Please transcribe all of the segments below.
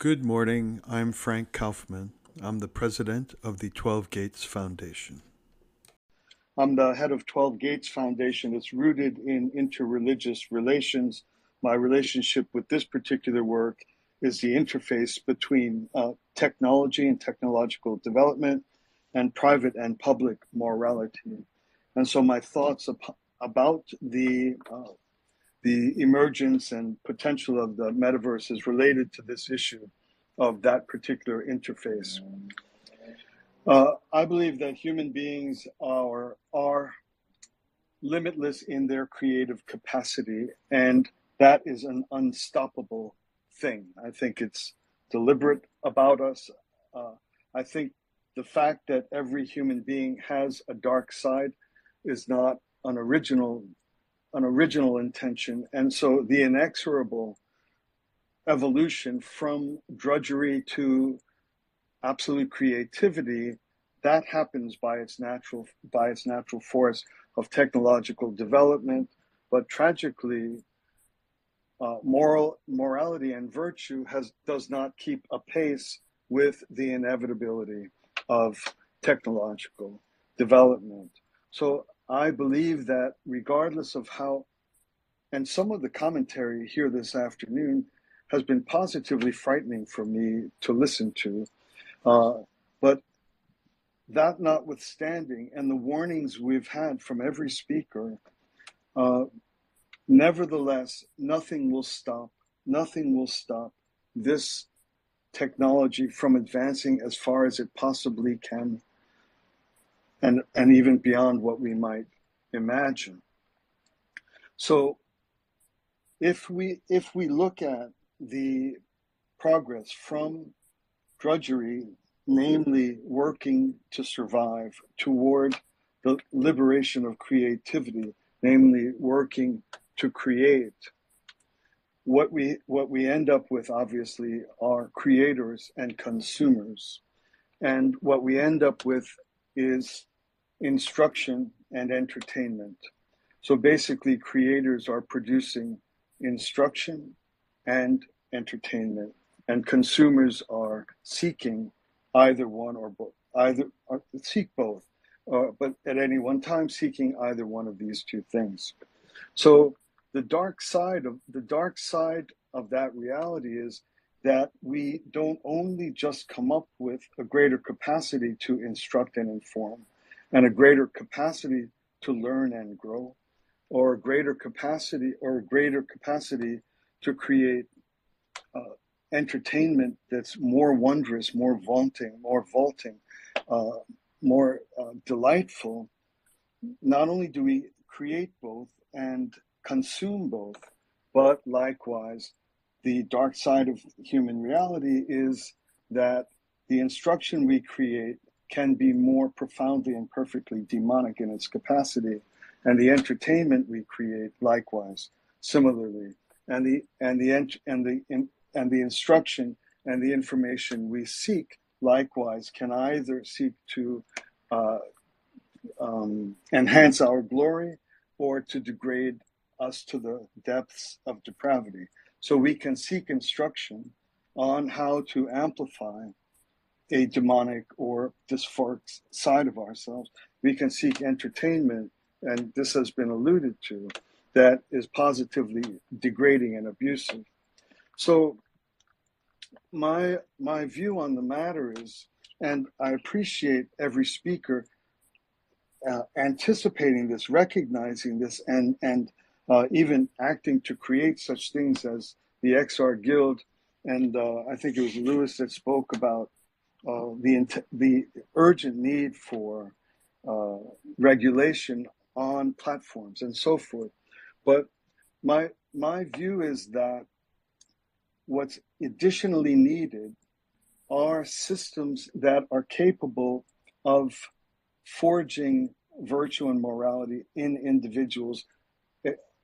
Good morning. I'm Frank Kaufmann. I'm the president of the 12 Gates Foundation. I'm the head of 12 Gates Foundation. It's rooted in interreligious relations. My relationship with this particular work is the interface between uh, technology and technological development and private and public morality. And so my thoughts about the uh, the emergence and potential of the metaverse is related to this issue of that particular interface. Uh, I believe that human beings are are limitless in their creative capacity, and that is an unstoppable thing. I think it's deliberate about us. Uh, I think the fact that every human being has a dark side is not an original an original intention, and so the inexorable evolution from drudgery to absolute creativity that happens by its natural by its natural force of technological development. But tragically uh, moral morality and virtue has does not keep a pace with the inevitability of technological development. So i believe that regardless of how and some of the commentary here this afternoon has been positively frightening for me to listen to. Uh, but that notwithstanding, and the warnings we've had from every speaker, uh, nevertheless, nothing will stop, nothing will stop this technology from advancing as far as it possibly can, and, and even beyond what we might imagine. So if we if we look at the progress from drudgery, namely working to survive, toward the liberation of creativity, namely working to create. What we what we end up with obviously are creators and consumers. And what we end up with is instruction and entertainment. So basically creators are producing instruction and entertainment, and consumers are seeking either one or both, either or seek both, uh, but at any one time seeking either one of these two things. So the dark side of the dark side of that reality is that we don't only just come up with a greater capacity to instruct and inform and a greater capacity to learn and grow or a greater capacity or a greater capacity to create uh, entertainment that's more wondrous, more vaunting, more vaulting, uh, more uh, delightful, not only do we create both and consume both, but likewise, the dark side of human reality is that the instruction we create can be more profoundly and perfectly demonic in its capacity, and the entertainment we create likewise, similarly and the and the and the and the instruction and the information we seek likewise can either seek to uh, um, enhance our glory or to degrade us to the depths of depravity. So we can seek instruction on how to amplify a demonic or dysphoric side of ourselves. We can seek entertainment, and this has been alluded to, that is positively degrading and abusive. So my my view on the matter is, and I appreciate every speaker uh, anticipating this, recognizing this, and and uh, even acting to create such things as the XR Guild, and uh, I think it was Lewis that spoke about uh, the the urgent need for uh, regulation on platforms and so forth. But my my view is that what's additionally needed are systems that are capable of forging virtue and morality in individuals.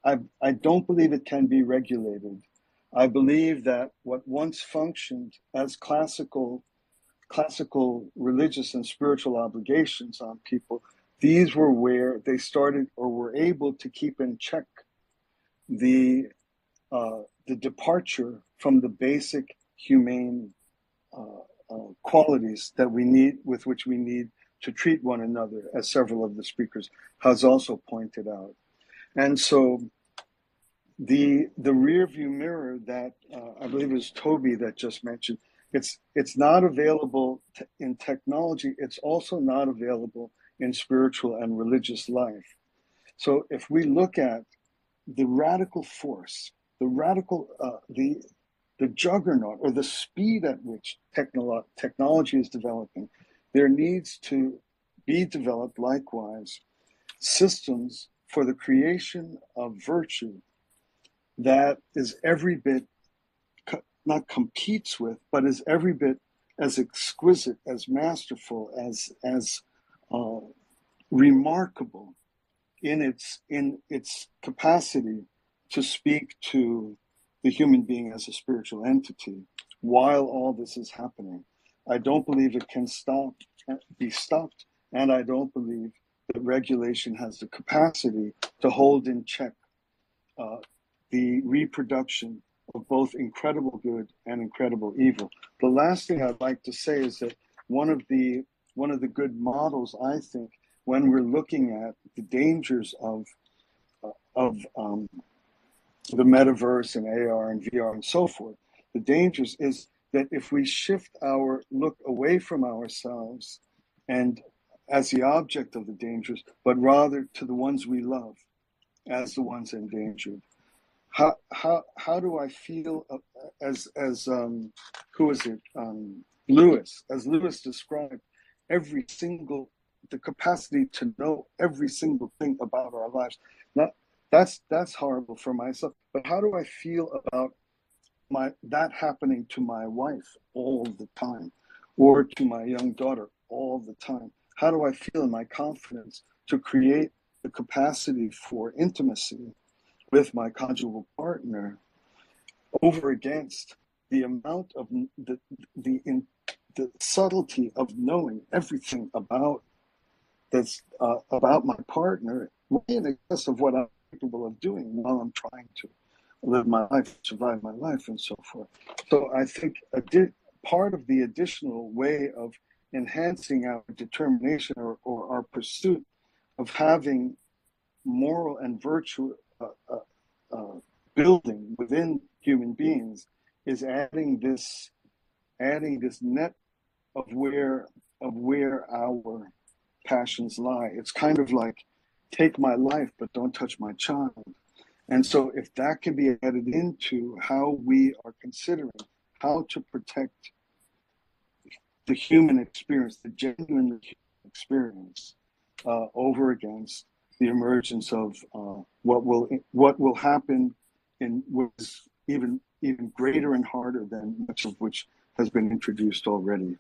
I, I don't believe it can be regulated. I believe that what once functioned as classical classical religious and spiritual obligations on people, these were where they started or were able to keep in check the uh, the departure from the basic humane uh, uh, qualities that we need, with which we need to treat one another, as several of the speakers has also pointed out. And so the the rear view mirror that uh, I believe it was Toby that just mentioned, it's it's not available t- in technology. It's also not available in spiritual and religious life. So if we look at the radical force, the radical uh, the the juggernaut or the speed at which technolo- technology is developing, there needs to be developed likewise systems for the creation of virtue that is every bit not competes with, but is every bit as exquisite, as masterful, as as uh, remarkable in its in its capacity to speak to the human being as a spiritual entity while all this is happening. I don't believe it can stop be stopped, and I don't believe that regulation has the capacity to hold in check uh, the reproduction of both incredible good and incredible evil. The last thing I'd like to say is that one of the one of the good models I think when we're looking at the dangers of of um, the metaverse and AR and VR and so forth, the dangers is that if we shift our look away from ourselves and as the object of the dangers, but rather to the ones we love as the ones endangered, how how how do I feel uh, as as um, who is it um, Lewis as Lewis described every single the capacity to know every single thing about our lives. Not that's that's horrible for myself. But how do I feel about my that happening to my wife all the time, or to my young daughter all the time? How do I feel in my confidence to create the capacity for intimacy with my conjugal partner over against the amount of the the in, the subtlety of knowing everything about that's uh, about my partner way in excess of what I'm capable of doing while I'm trying to live my life, survive my life, and so forth. So I think a di- part of the additional way of enhancing our determination or, or our pursuit of having moral and virtue uh, uh, building within human beings is adding this adding this net of where of where our passions lie. It's kind of like take my life but don't touch my child. And so if that can be added into how we are considering how to protect the human experience, the genuine experience, uh, over against the emergence of uh, what will what will happen was even even greater and harder than much of which has been introduced already.